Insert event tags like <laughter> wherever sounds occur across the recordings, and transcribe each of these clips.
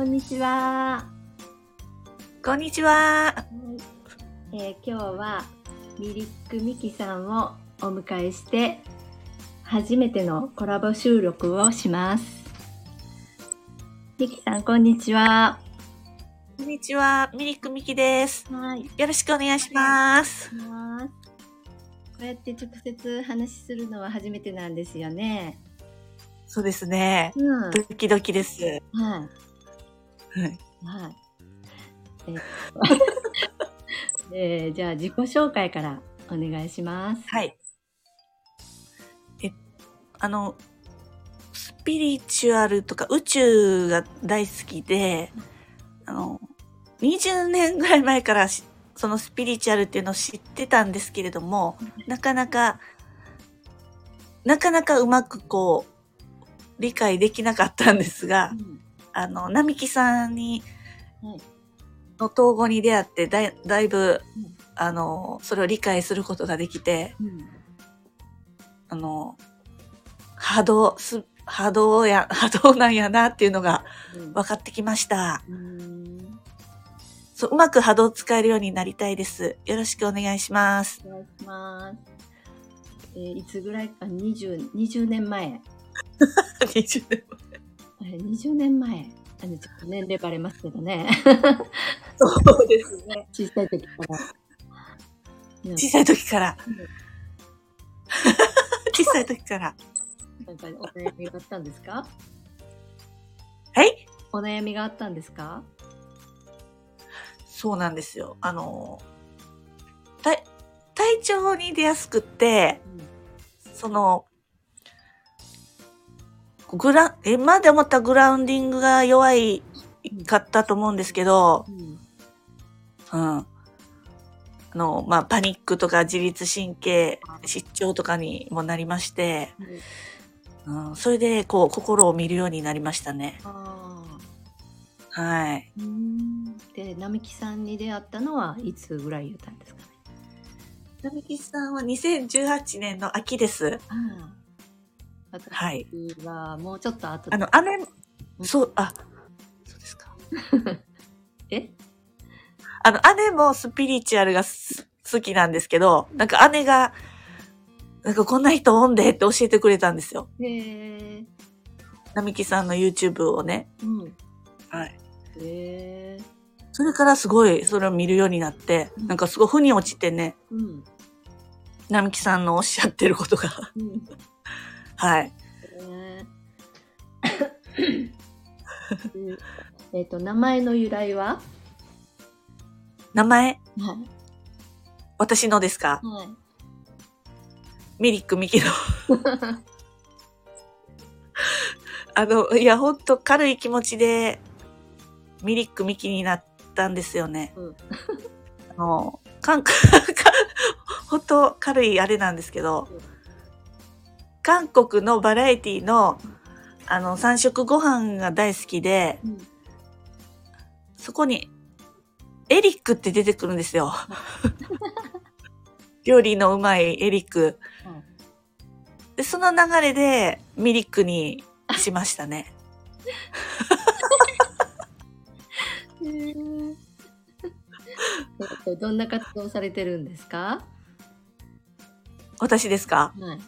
こんにちは。こんにちは。えー今日はミリックミキさんをお迎えして初めてのコラボ収録をします。ミキさん、こんにちは。こんにちは。ミリックミキです。はい。よろしくお願いします。こうやって直接話しするのは初めてなんですよね。そうですね。うん。はい。ドキドキです。はい。はい。えーっと <laughs> えーじゃあ自己紹介からお願いします。はい。え、あの、スピリチュアルとか宇宙が大好きで、あの、20年ぐらい前からしそのスピリチュアルっていうのを知ってたんですけれども、なかなか、なかなかうまくこう、理解できなかったんですが、うんあの、並木さんに、はいの統合に出会ってだい、だいぶ、うんあの、それを理解することができて、うんあの、波動、す、波動や、<laughs> 波動なんやなっていうのがうん分かってきました。うーんそう、うまく波動を使えるようになりたいです。よろしくお願いします。お願いします。えーいつぐらい？か、20、20年前。<laughs> 20年あれ20年前。あの、ちょっと年齢バレますけどね。そうですね。<laughs> 小さい時から。うん小さい時からうん。小さい時から。なんかお悩みがあったんですか？はい？お悩みがあったんですか？そうなんですよ。あの、体、体調に出やすくって、その、グラ、え、まで思ったグラウンディングが弱いかったと思うんですけど、うん。うん。あの、まあ、パニックとか自律神経失調とかにもなりまして、うん、それで、こう、心を見るようになりましたね。はい。で、並木さんに出会ったのはいつぐらい言ったんですかね？並木さんは2018年の秋です。ああ。私はい。はもうちょっと後であの、姉、そう、あ、そうですか。<laughs> え？あの、姉もスピリチュアルがす好きなんですけど、なんか姉が、なんかこんな人おんでって教えてくれたんですよ。へえ。並木さんの YouTube をね。うん。はい。へえ。それからすごいそれを見るようになって、なんかすごい腑に落ちてね、うん。並木さんのおっしゃってることが、うん。はい。へえ <coughs> えっと、名前の由来は？名前、はい。私のですか？はい。ミリックミキの。<laughs> あの、いや、ほんと軽い気持ちで、ミリックミキになったんですよね。うんあの、韓国、<laughs> ほんと軽いあれなんですけどうん、韓国のバラエティの、あの、三色ご飯が大好きで、うん。そこに、エリックって出てくるんですよ。<laughs> 料理のうまいエリック。で、その流れでミリックにしましたね。<laughs> <laughs> どんな活動されてるんですか？私ですか？はい。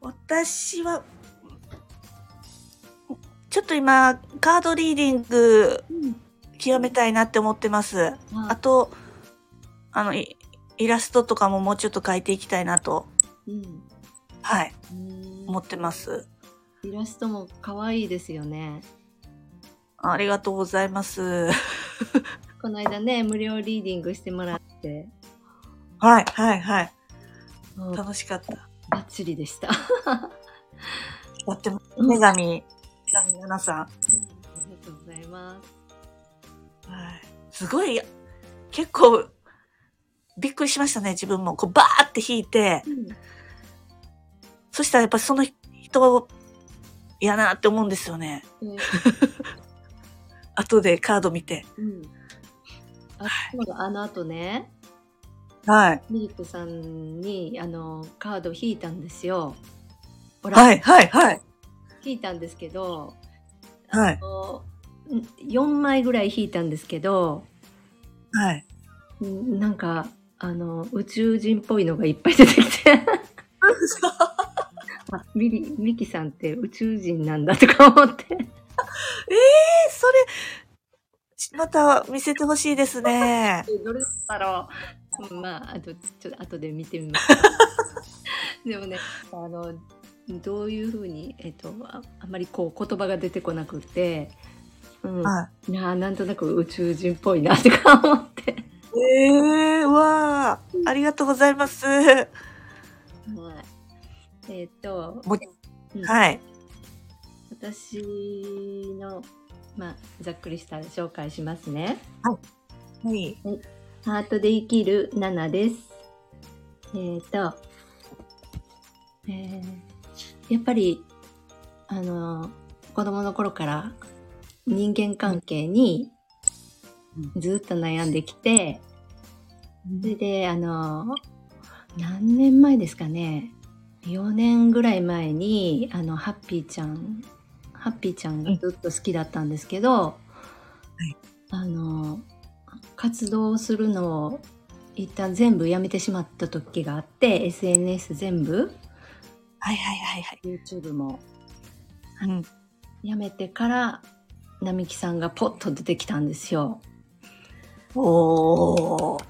私は、ちょっと今、カードリーディングうん。極めたいなって思ってます。ああ、と、あの、イイラストとかももうちょっと描いていきたいなと、うん。はい、うん思ってます。イラストも可愛いですよね。ありがとうございます。この間ね、無料リーディングしてもらって、はい、はい、はい。もう楽しかった。バッチリでした。だって、女神、女神奈々さん。ありがとうございます。はい。すごい、結構、びっくりしましたね、自分も。こう、バーって弾いて、そしたらやっぱその人、嫌なって思うんですよね。うん。<laughs> 後でカード見て。うん。あ、そうだあの後ね、はい。ミリコさんに、あの、カードを引いたんですよ。ほ。はいい、はい、はい。引いたんですけど、はい。あの4枚ぐらい引いたんですけど、はい。うんなんか、あの、宇宙人っぽいのがいっぱい出てきて、<laughs> あミリ、ミキさんって宇宙人なんだとか思って。え、それ、また見せてほしいですね。<laughs> どれだったろう。うんまあ、あと、ちょっと後で見てみます。<laughs> でもね、あの、どういうふうに、えっと、ああんまりこう言葉が出てこなくって、うん。はいやーなんとなく宇宙人っぽいなとか思って。い。ええわあ、ありがとうございます。ははい。えっ、と、もうんい。私の、まあ、ざっくりした紹介しますね。はい。ハートで生きる7です。えっ、と、えーやっぱり、あの、子供の頃から人間関係にずっと悩んできて、それで、あの、何年前ですかね。4年ぐらい前に、あの、ハッピーちゃん、ハッピーちゃんがずっと好きだったんですけど、いあの、活動するのを一旦全部やめてしまった時があって、SNS 全部、はいはいはいはい。YouTube もうん。やめてから、並木さんがポッと出てきたんですよ。おー。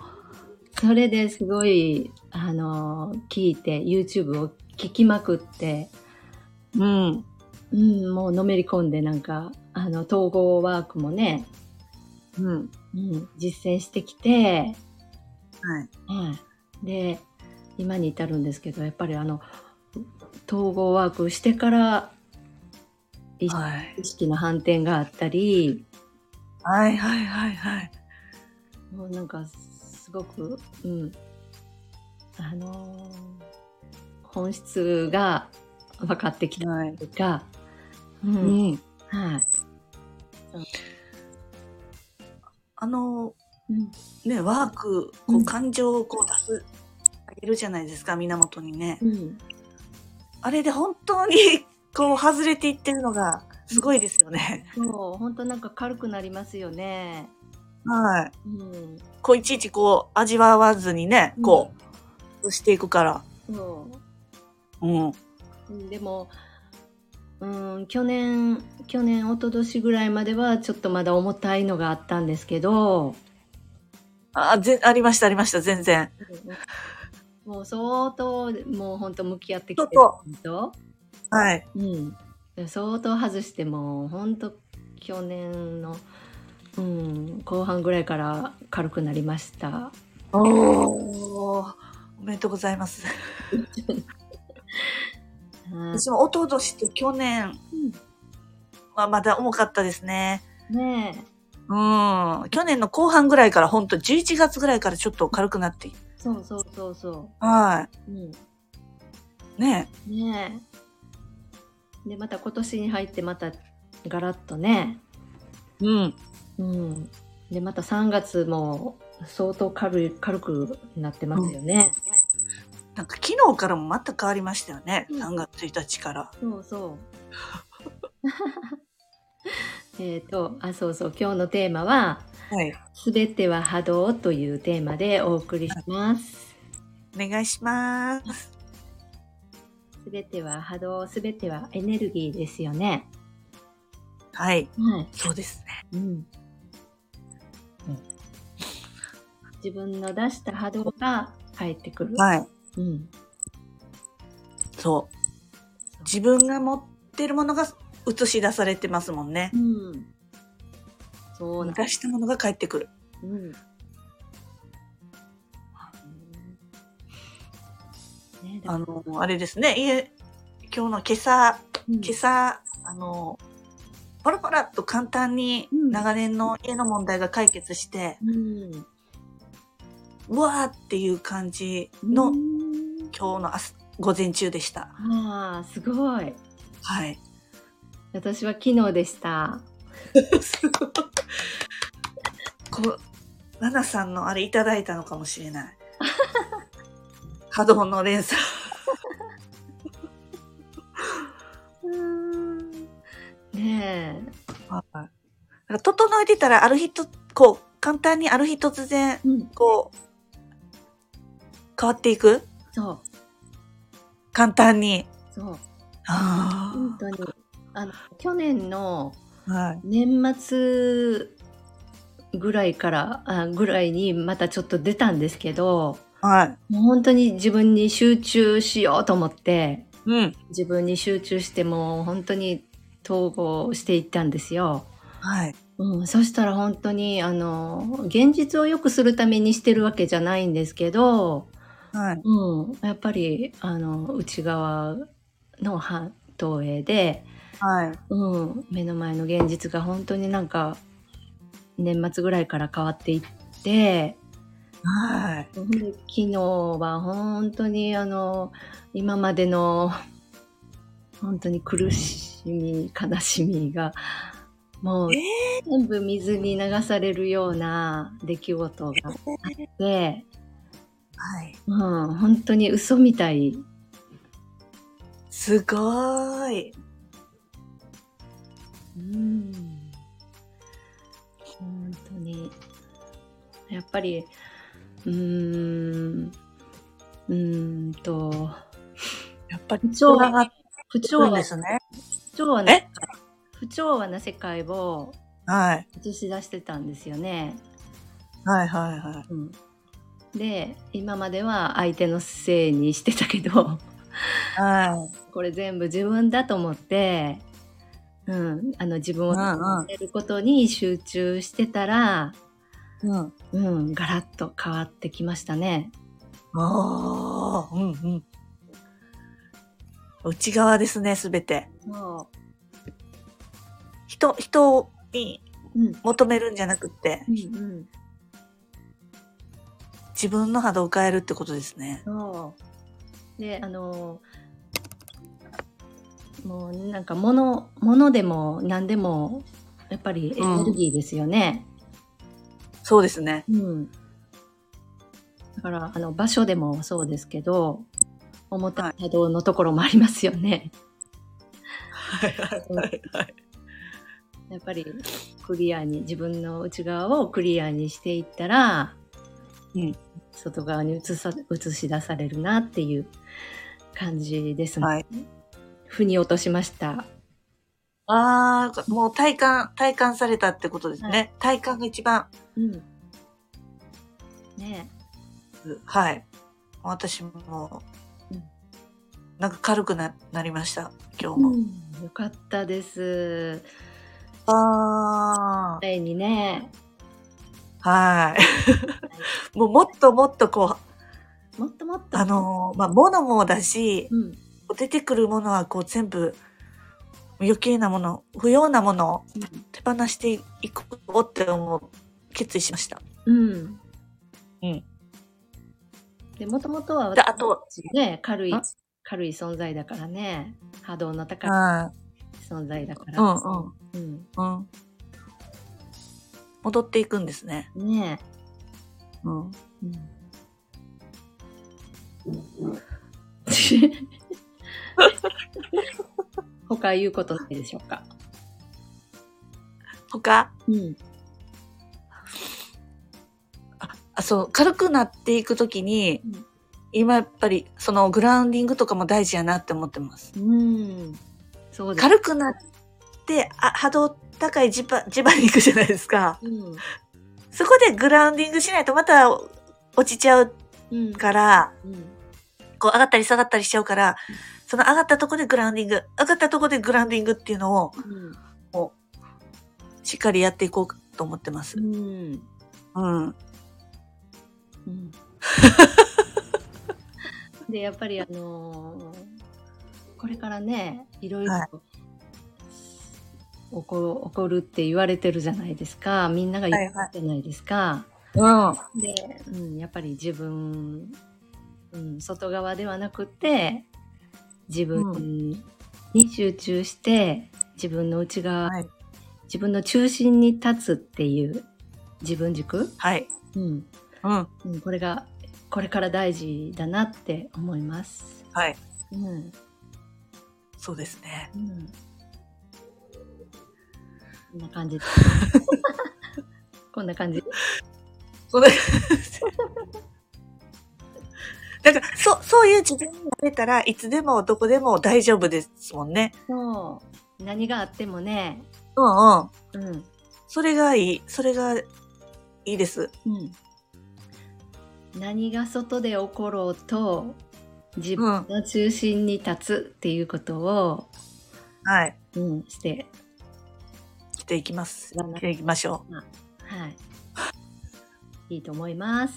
それですごい、あの、聞いて、YouTube を聞きまくって、うん。うん、もうのめり込んで、なんか、あの、統合ワークもね、うん。うん、実践してきて、はい。はい。で、今に至るんですけど、やっぱりあの、統合ワークしてから、意識はい。意識の反転があったり、はいはいはいはい。もうなんか、すごく、うん、あのー本質が分かってきたはい。というか、う、うんん。はい。あの、うんね、ワーク、こうんう、感情をこう出す、あげるじゃないですか、源にね。うん、あれで本当に、<laughs> こう、外れていってるのが、すごいですよね。そう、本当なんか軽くなりますよね。はい。うん、こう、いちいちこう、味わわずにね、こう、していくから。そう。うん。うんでも、うん、去年、去年、一昨年ぐらいまではちょっとまだ重たいのがあったんですけど、あ、ぜ、ありました、ありました、全然。もう相当、もう本当向き合ってきてるそと、はい。うん。相当外しても、本当去年の、うん、後半ぐらいから軽くなりました。おー。おめでとうございます。<laughs> はい私もおととしと去年はまだ重かったですね。ねえ。うん。去年の後半ぐらいから、ほんと11月ぐらいからちょっと軽くなって。そうそうそうそはう。うん。い。ねねえ。で、また今年に入ってまたガラッとね。うん。うん。で、また3月も相当軽い、軽くなってますよね。なんか昨日からもまた変わりましたよね。うん3月1日から。そうそう。<laughs> えっと、あ、そうそう、今日のテーマは、はい。すべては波動というテーマでお送りします。お願いします。すべては波動、すべてはエネルギーですよね。はい。はい。そうですね。うん。自分の出した波動が返ってくる。はい。うん。そう。自分が持ってるものが映し出されてますもんねう。ん。そう出したものが返ってくる。うん。あの、あれですね。家、今日の今朝、うん今朝、あの、パラパラっと簡単にうん長年の家の問題が解決して、うん。うわーっていう感じの、うん今日の午前中でした。ああ、すごい。はい。私は昨日でした。<laughs> すごい。こう、ナナさんのあれいただいたのかもしれない。<laughs> 波動の連鎖。<laughs> ねえ。はい。整えてたら、ある日と、こう、簡単にある日突然、こう、うん、変わっていく？そう、簡単に。そう、あ本当に。あの、去年の。年末ぐらいから、あぐらいにまたちょっと出たんですけど、はい。もう本当に自分に集中しようと思って、うん。自分に集中してもう本当に統合していったんですよ。はい。うん、そしたら本当にあの現実を良くするためにしてるわけじゃないんですけど、はい。うん、やっぱりあの内側の半投影で、はい。うん、目の前の現実が本当になんか年末ぐらいから変わっていってはい。ほんで昨日は本当にあの今までの本当に苦しみ悲しみがもうえ全部水に流されるような出来事があって、はい。うん、本当に嘘みたい。すごーい。うん、本当に。やっぱり、うーん、うーんと、やっぱり不調つながっ不調和ですね。不調和なえ？不調和な世界をはい。映し出してたんですよね。はいはいはい。うん、で今までは相手のせいにしてたけどはこれ全部自分だと思って、うん、あの自分をうんうんやることに集中してたら、い。うん。うん、ガラッと変わってきましたね。ああ、うんうん。内側ですね、すべて。そ人、人に求めるんじゃなくって、うんうん、自分の波動を変えるってことですね。そうであのもうなんか物物でも何でもやっぱりエネルギーですよね。そうですね。うん。だから、あの、場所でもそうですけど、重たい波動のところもありますよね。はいはいはいはい。やっぱり、クリアに、自分の内側をクリアにしていったら、うん外側に映さ、映し出されるなっていう感じですね。はい。腑に落としました。ああ、もう体感、体感されたってことですね。はい体感が一番、うん。ねはい。私も、うんなんか軽くななりました、今え。日も。うん。よかったです。あ前にね、あ、はい。もうもっともっとこう、もっともっと。あのーまあ、物もだし、うん。出てくるものはこう全部余計なもの、不要なものを手放していこうって思う、決意しました。うん。うん。で、もともとはであと私ね、軽いん、軽い存在だからね。波動の高いは存在だかい。ら。うんうん。うん。うん。戻っていくんですね。ねうん。え。うん。他言うことないでしょうか？他？うん。あ、そう、軽くなっていくときに、うん今やっぱりそのグラウンディングとかも大事やなって思ってます。うん。そうです。軽くなって、あ波動高いジバ、ジバに行くじゃないですか。うん。そこでグラウンディングしないとまた落ちちゃううん。から、うん。こう上がったり下がったりしちゃうから、その上がったとこでグラウンディング、上がったとこでグラウンディングっていうのをうん。しっかりやっていこうと思ってますう。ん。うん。うん <laughs> でやっぱりあのーこれからねいろいろはい起こ起こるって言われてるじゃないですかみんなが言ってるじゃないですか。うん。で、うん、やっぱり自分、うん、外側ではなくて自分に集中して自分の内側、はい。自分の中心に立つっていう自分軸、はい。うんうん。うん、これがこれから大事だなって思います。はい。うんそうですね。うん、こんな感じで <laughs> こんな感じ。こんななんか、そう、そういう自分になれたらいつでもどこでも大丈夫ですもんね。そう。何があってもね。うんうん。うん。それがいい。それがいいです。うん。何が外で起ころうと、自分の中心に立つっていうことを、はい。うん、して、していきます。わなしていきましょう。はい。いいと思います。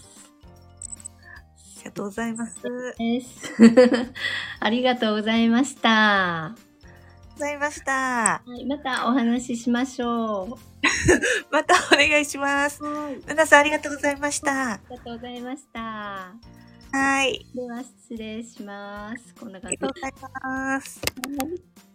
ありがとうございます。ありがとうです。<laughs> ありがとうございました。ございました。はい、またお話ししましょ <laughs> またお願いします。う。はい。皆さんありがとうございました。ありがとうございました。はい。では失礼します。こんなあ感じりがとうございます。はい